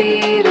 beat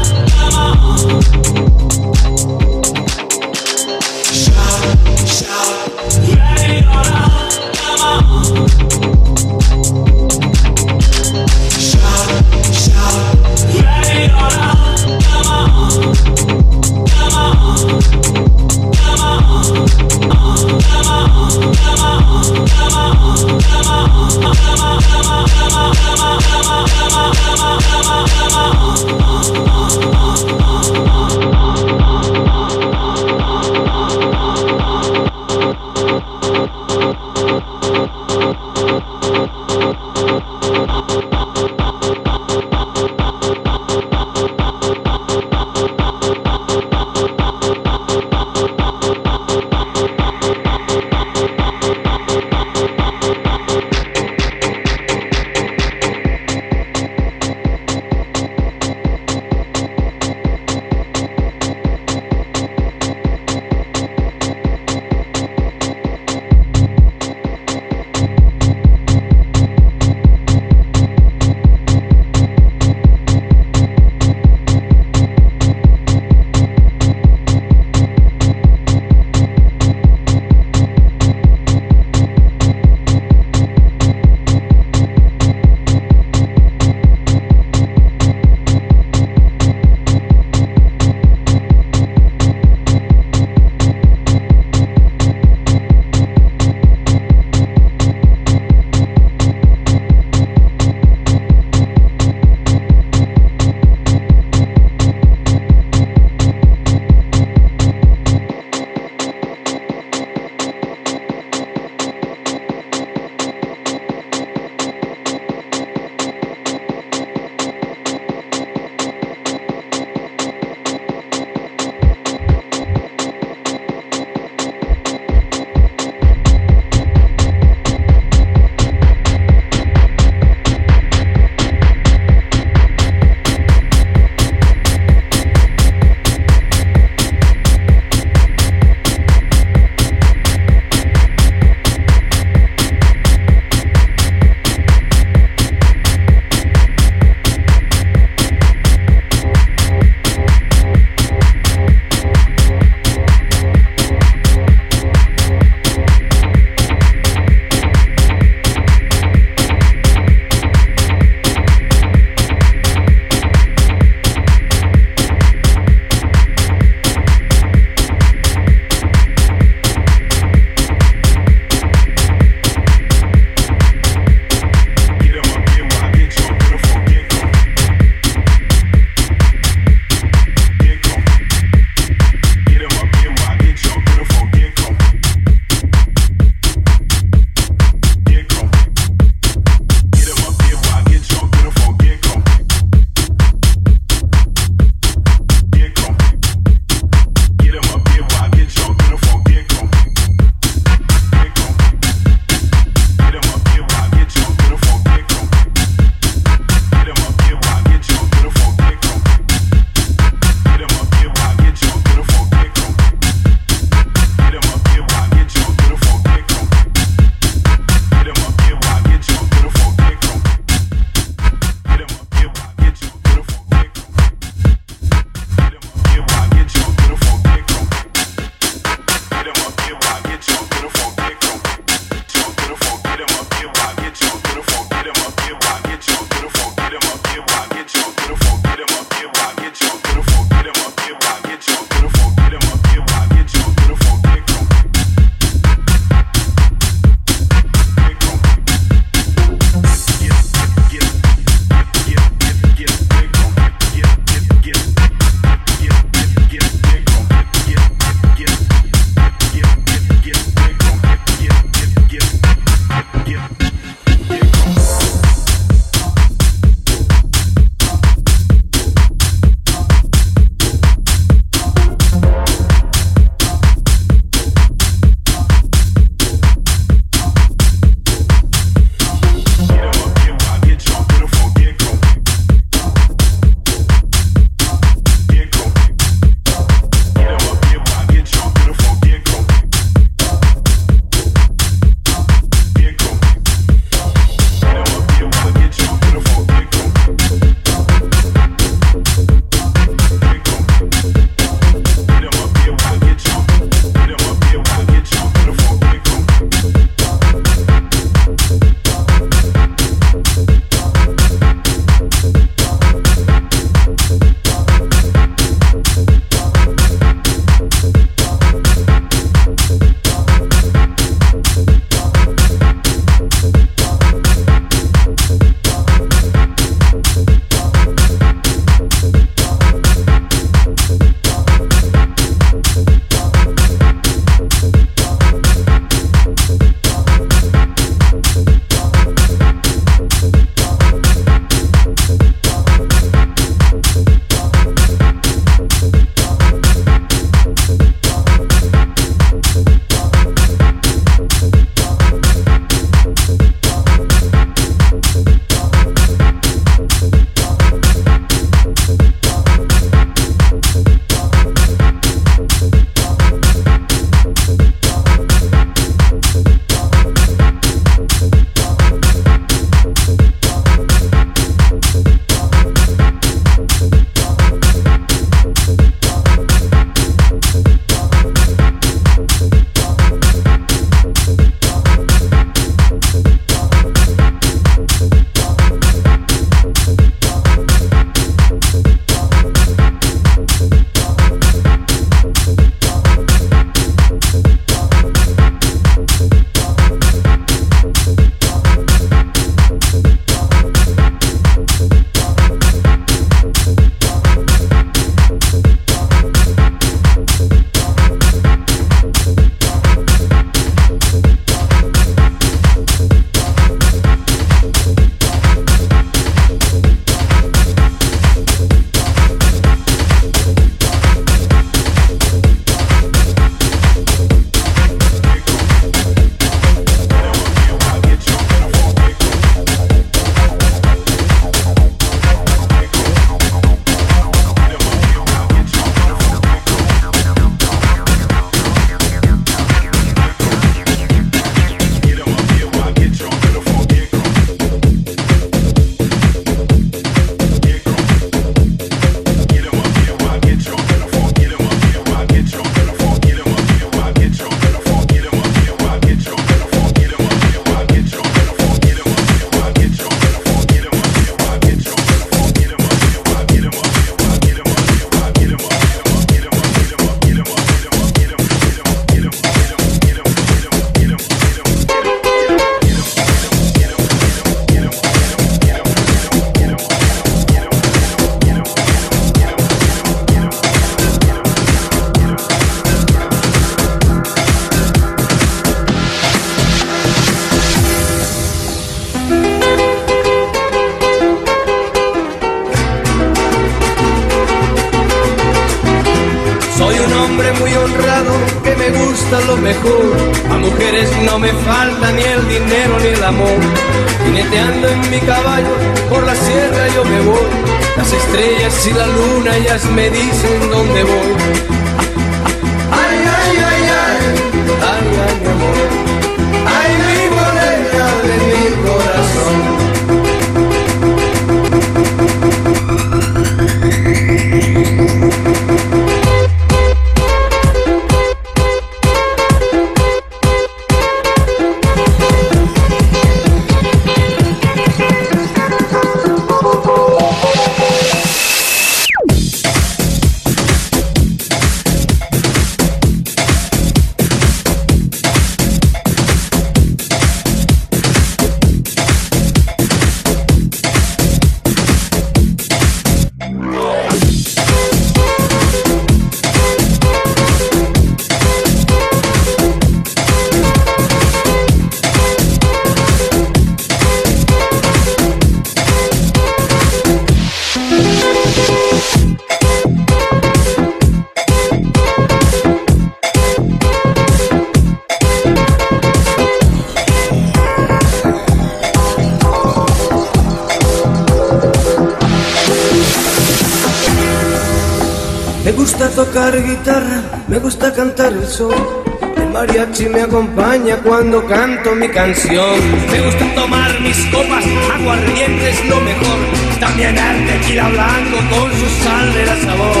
cuando canto mi canción. Me gusta tomar mis copas, aguardiente es lo mejor. También el tequila blanco con su sal de la sabor.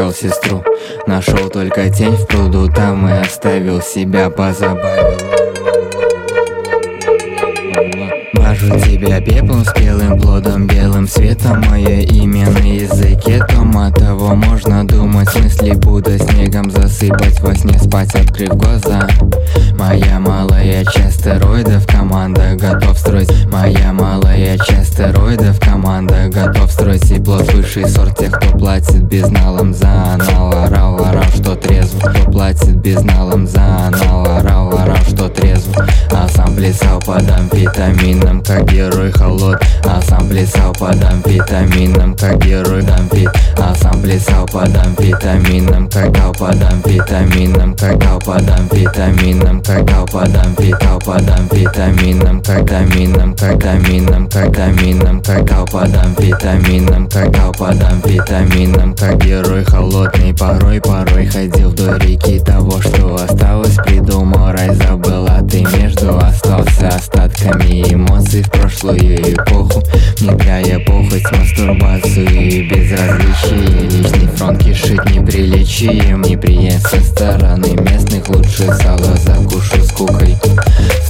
Искал сестру. Нашел только тень в пруду Там и оставил себя, позабавил. Мажу тебя пеплом спелым плодом белым светом Мое имя на языке томатово Можно думать, в смысле Будда снегом засыпать Во сне спать, открыв глаза. Моя плод высший сорт тех, кто платит безналом за анал Орал, орал, что трезв Кто платит безналом за анал под амфетамином как герой холод. А сам плясал под амфетамином, как герой дамфит. А сам плясал под амфетамином, как дал под амфетамином Как дал под амфетамином, как дал под амфетал под амфетамином Как дамином, как дамином, как дамином Как под амфетамином, как под амфетамином Как герой холодный, порой, порой ходил вдоль реки Того, что осталось, придумал. Рай, забыл, а ты между остался остатками эмоций в прошлую эпоху. Внедряя похоть, мастурбацию и безразличие. Личный фронт кишит неприличием. Неприятно со стороны местных Лучше сало закушу скукой Стуком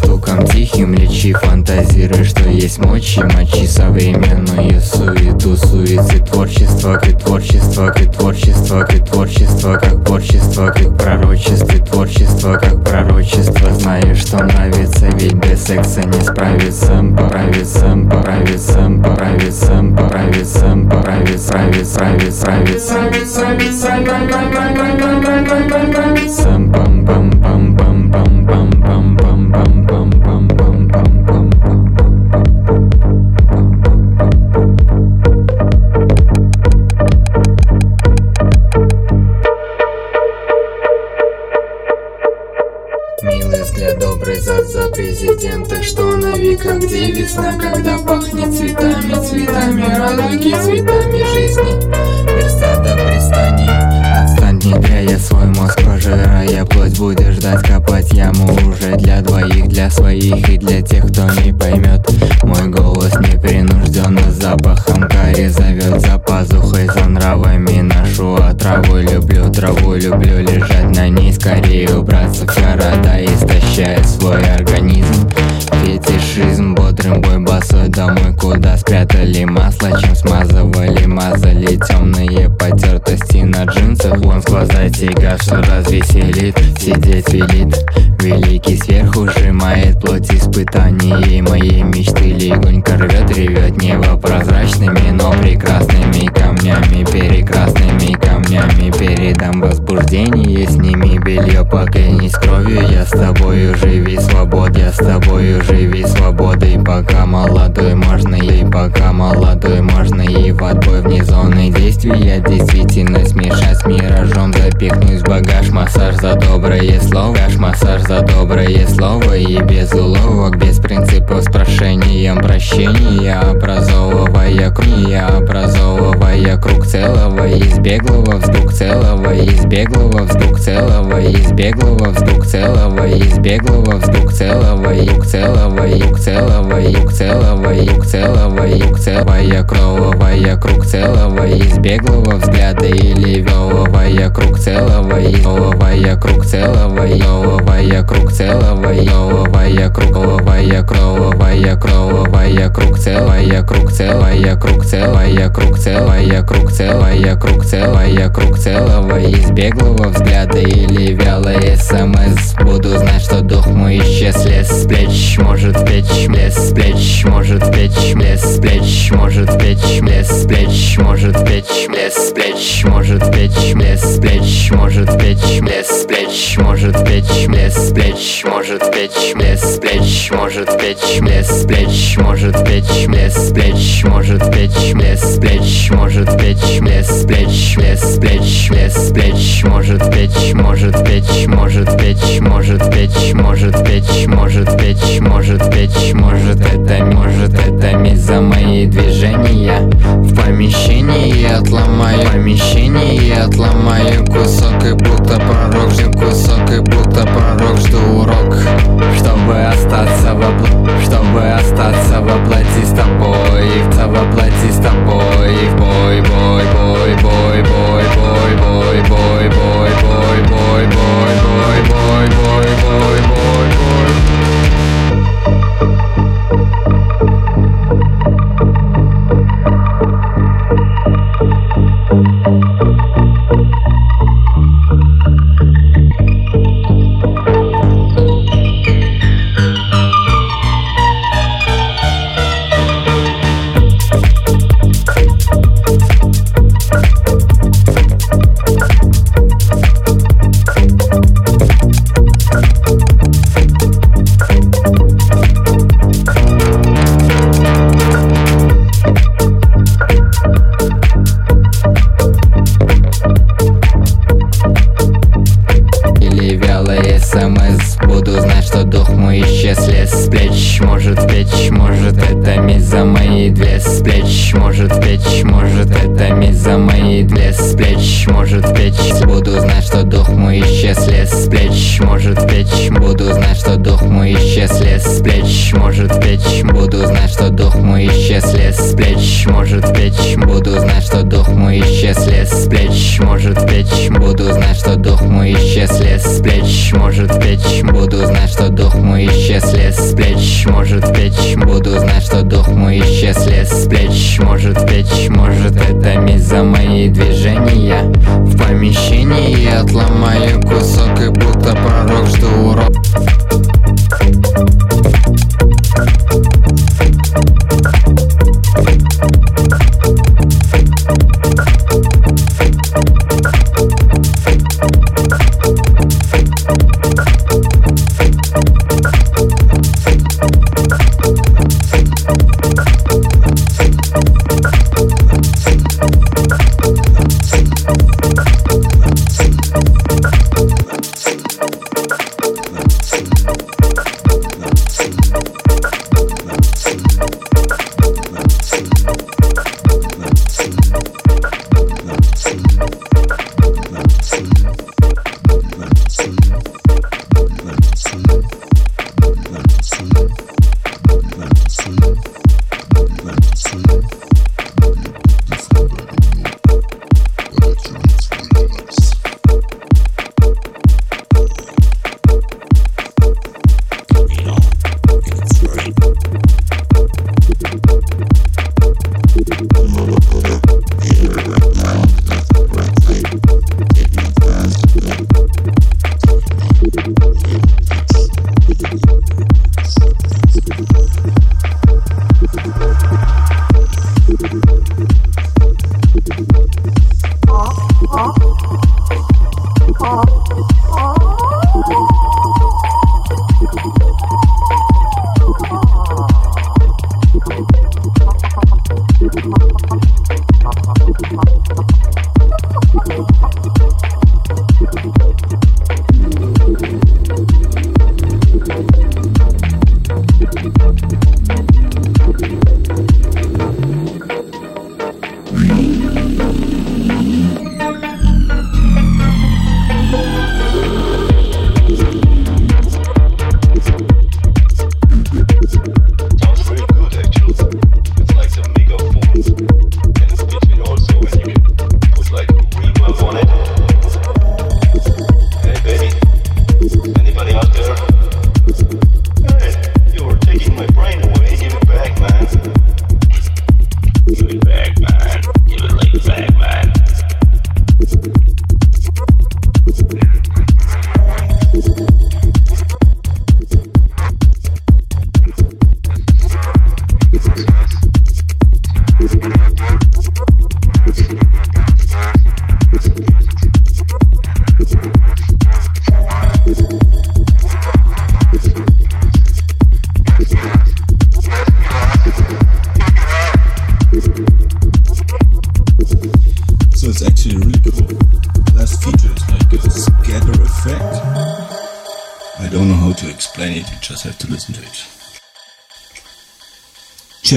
тихим лечи Фантазируй, что есть мочи Мочи современную суету Суицы творчество, как творчество, как творчество, как творчество Как творчество, как пророчество Творчество, как пророчество Знаю, что нравится, ведь без секса не справиться Поправиться, поправиться, поправиться, поправиться Поправиться, правиться, правиться, правиться Сам пам пам Для своих и для тех, кто не поймет Мой голос непринужденно запахом карри Зовет за пазухой, за нравами Нашу отраву люблю, траву люблю Лежать на ней, скорее убраться в города Истощая свой организм. Фетишизм, бодрым бой босой домой Куда спрятали масло, чем смазывали Мазали темные потертости на джинсах Вон с глаза тягаш развеселит Сидеть велит. Великий сверху сжимает плоть испытаний мои мечты легонько рвет, ревет Небо прозрачными, но прекрасными камнями Прекрасными камнями. Передам возбуждение, сними белье Поклянись кровью, я с тобою живи свобод Я с тобою живи свободой. Пока молодой можно и пока молодой можно И в отбой вне зоны действия Действительно смешать с миражом Запихнуть в багаж. Массаж за доброе слово. Гаш массаж за доброе слово. И без уловок, без принципов с прошением прощения. Образовывая круг, образовывая круг целого Из беглого вздруг целого Из беглого вздруг целого Из беглого вздруг целого Из беглого вздруг целого Юг целого, юг целого Юг целого, юг целого Юг целого, крововая круг целого Из беглого взгляда или веловая круг целого Еловая круг целого Еловая круг целого Еловая круговая крововая крововая круг целая круг целая круг целая круг целая круг целая круг целая круг целого Из беглого взгляда или вялой смс Буду знать, что дух мой исчез. Лес с плеч может печь Лес с плеч может печь Лес с плеч может печь Лес с плеч может печь Лес с плеч может плеч, мне с плеч, может печь, мне с плеч, может печь, мне с плеч, может печь, мне с плеч, может печь, мне с плеч, может печь, мне с плеч, может печь, мне с плеч, может печь, мне с плеч, мне с плеч, мне с плеч, может печь, может печь, может печь, может печь, может печь, может печь, может печь, может это, может это миза мои движения в помещении отломаю помещение я отломаю кусок и будто пророк Жду кусок и будто пророк Жду урок Чтобы остаться во Чтобы остаться во плоти с тобой Во плоти с тобой Бой, бой, бой, бой, бой, бой, бой, бой, бой, бой, бой, бой, бой, бой, бой, бой, бой, бой что дух мой исчез лес с плеч Может в печь. Буду знать, что дух мой исчез лес с плеч Может в печь. Буду знать, что дух мой исчез лес с плеч Может в печь. Буду знать, что дух мой исчез лес с плеч Может в печь. Буду знать, что дух мой исчез лес с плеч Может в печь. Буду знать, что дух мой исчез лес с плеч Может печь, может это миза мои движения. В помещении отломаю кусок и будто пророк, жду урок Thank you.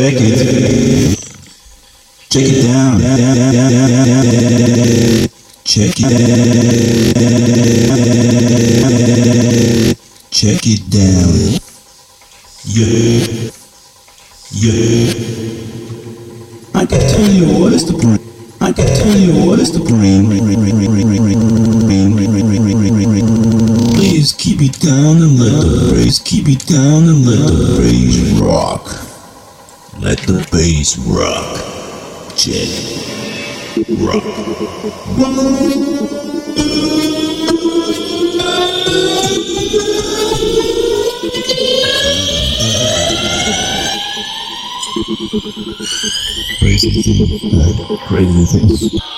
decades Crazy things. Crazy things.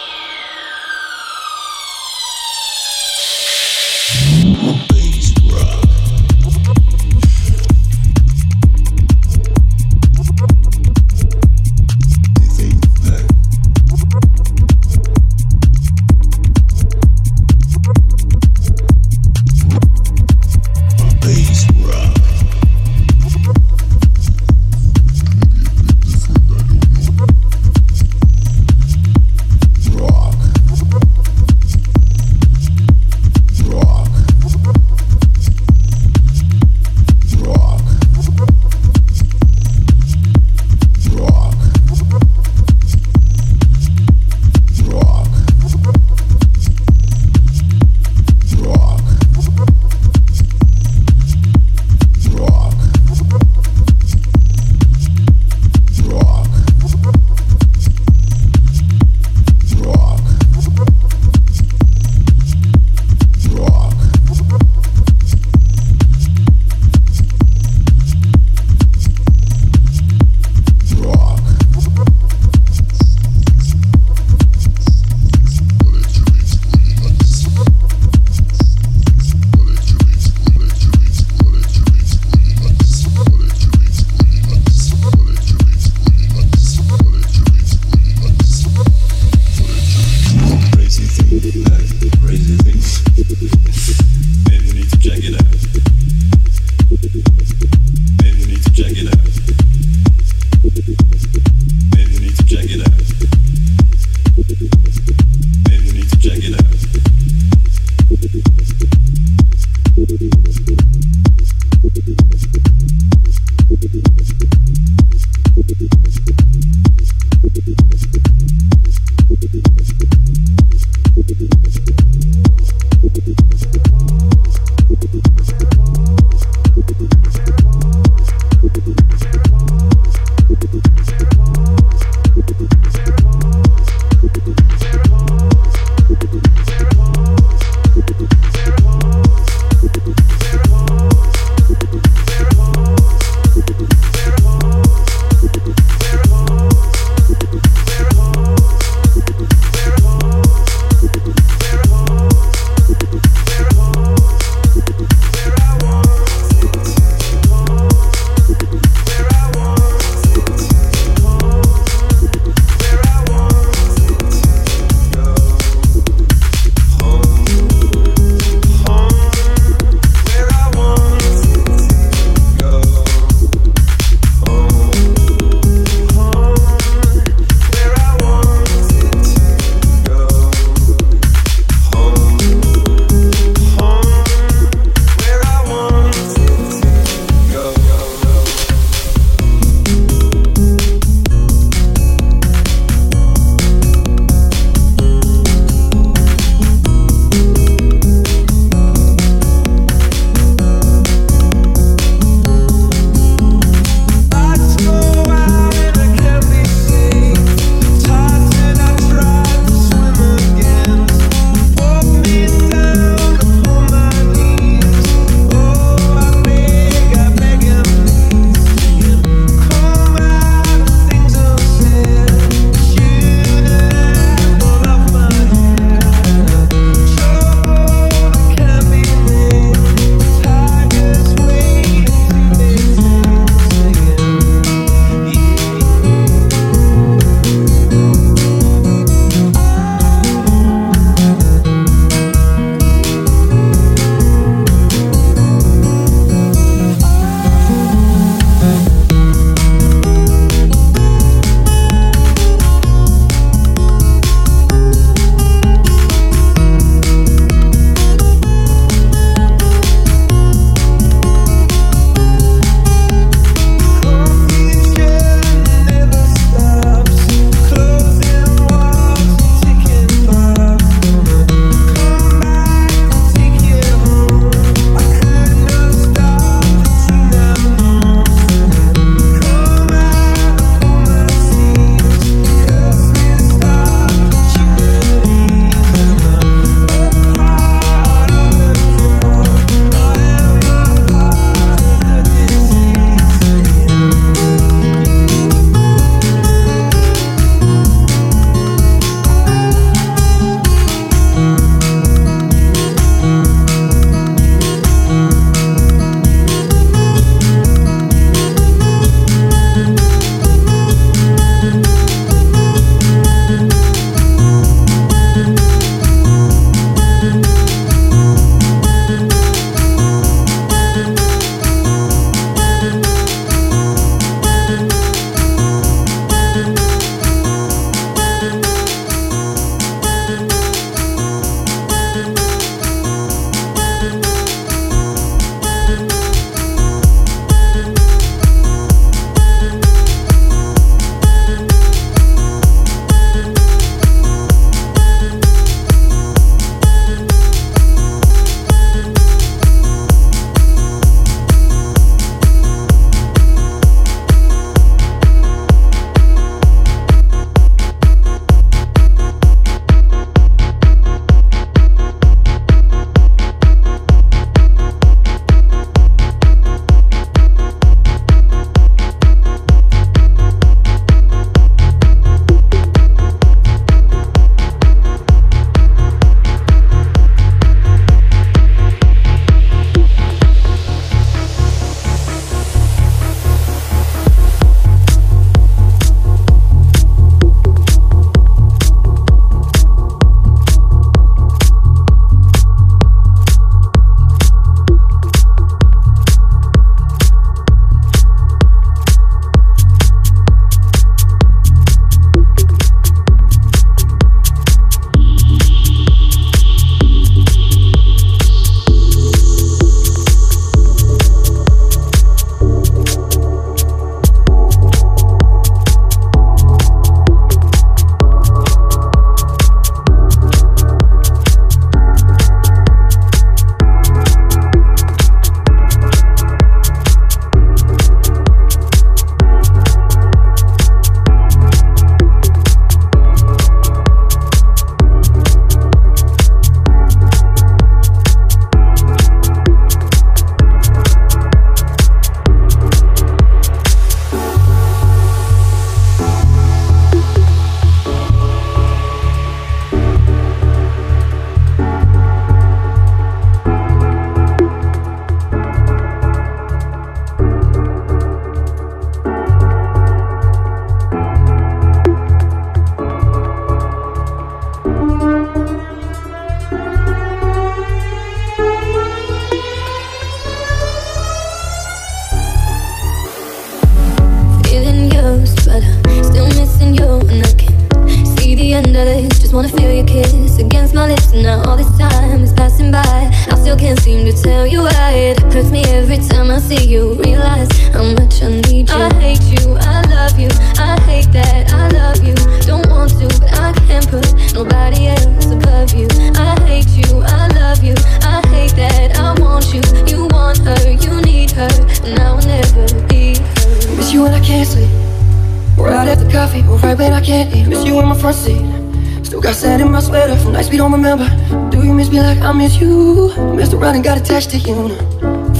Around and got attached to you.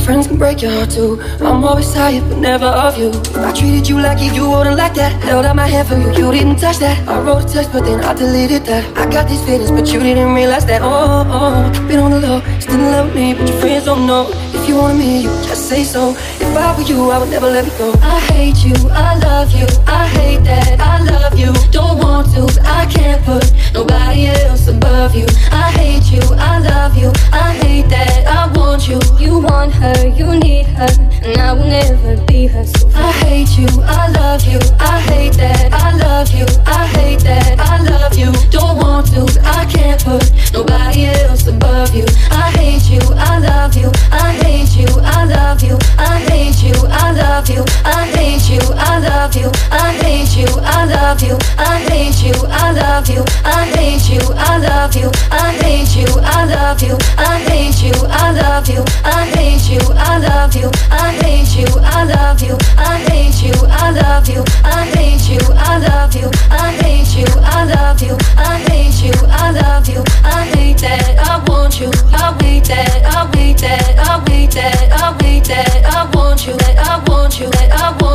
Friends can break your heart too. I'm always tired, but never of you. If I treated you like you wouldn't like that. Held out my hand for you, you didn't touch that. I wrote a text, but then I deleted that. I got these feelings, but you didn't realize that. Oh, oh, it on the low. Still love me, but your friends don't know. If you wanted me, you just say so. If I were you, I would never let me go. I hate you, I love you, I hate that I love you. Don't want to, I can't put nobody else above you. I hate you, I love you, I hate that I want you. You want her, you need her, and I will never be her. So I hate you, I love you, I hate that I love you, I hate that I love you. Don't want to, I can't put nobody else above you. I hate you, I love you, I hate you, I love you, I hate you, I love you, I hate you, I love you, I hate you, I love you, I hate you, I love you, I hate you, I love you, I hate you, I love you, I hate you, I love you, I hate you, I love you, I hate you, I love you, I hate you, I love you, I hate you, I love you, I hate you, I love you, I hate you, I love you, I hate that I want you, I wait that, I wait that, I wait that, I wait that, I want you, I want you, I want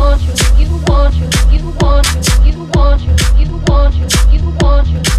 want you, you want you, you want you, you want you, you want you, you want you,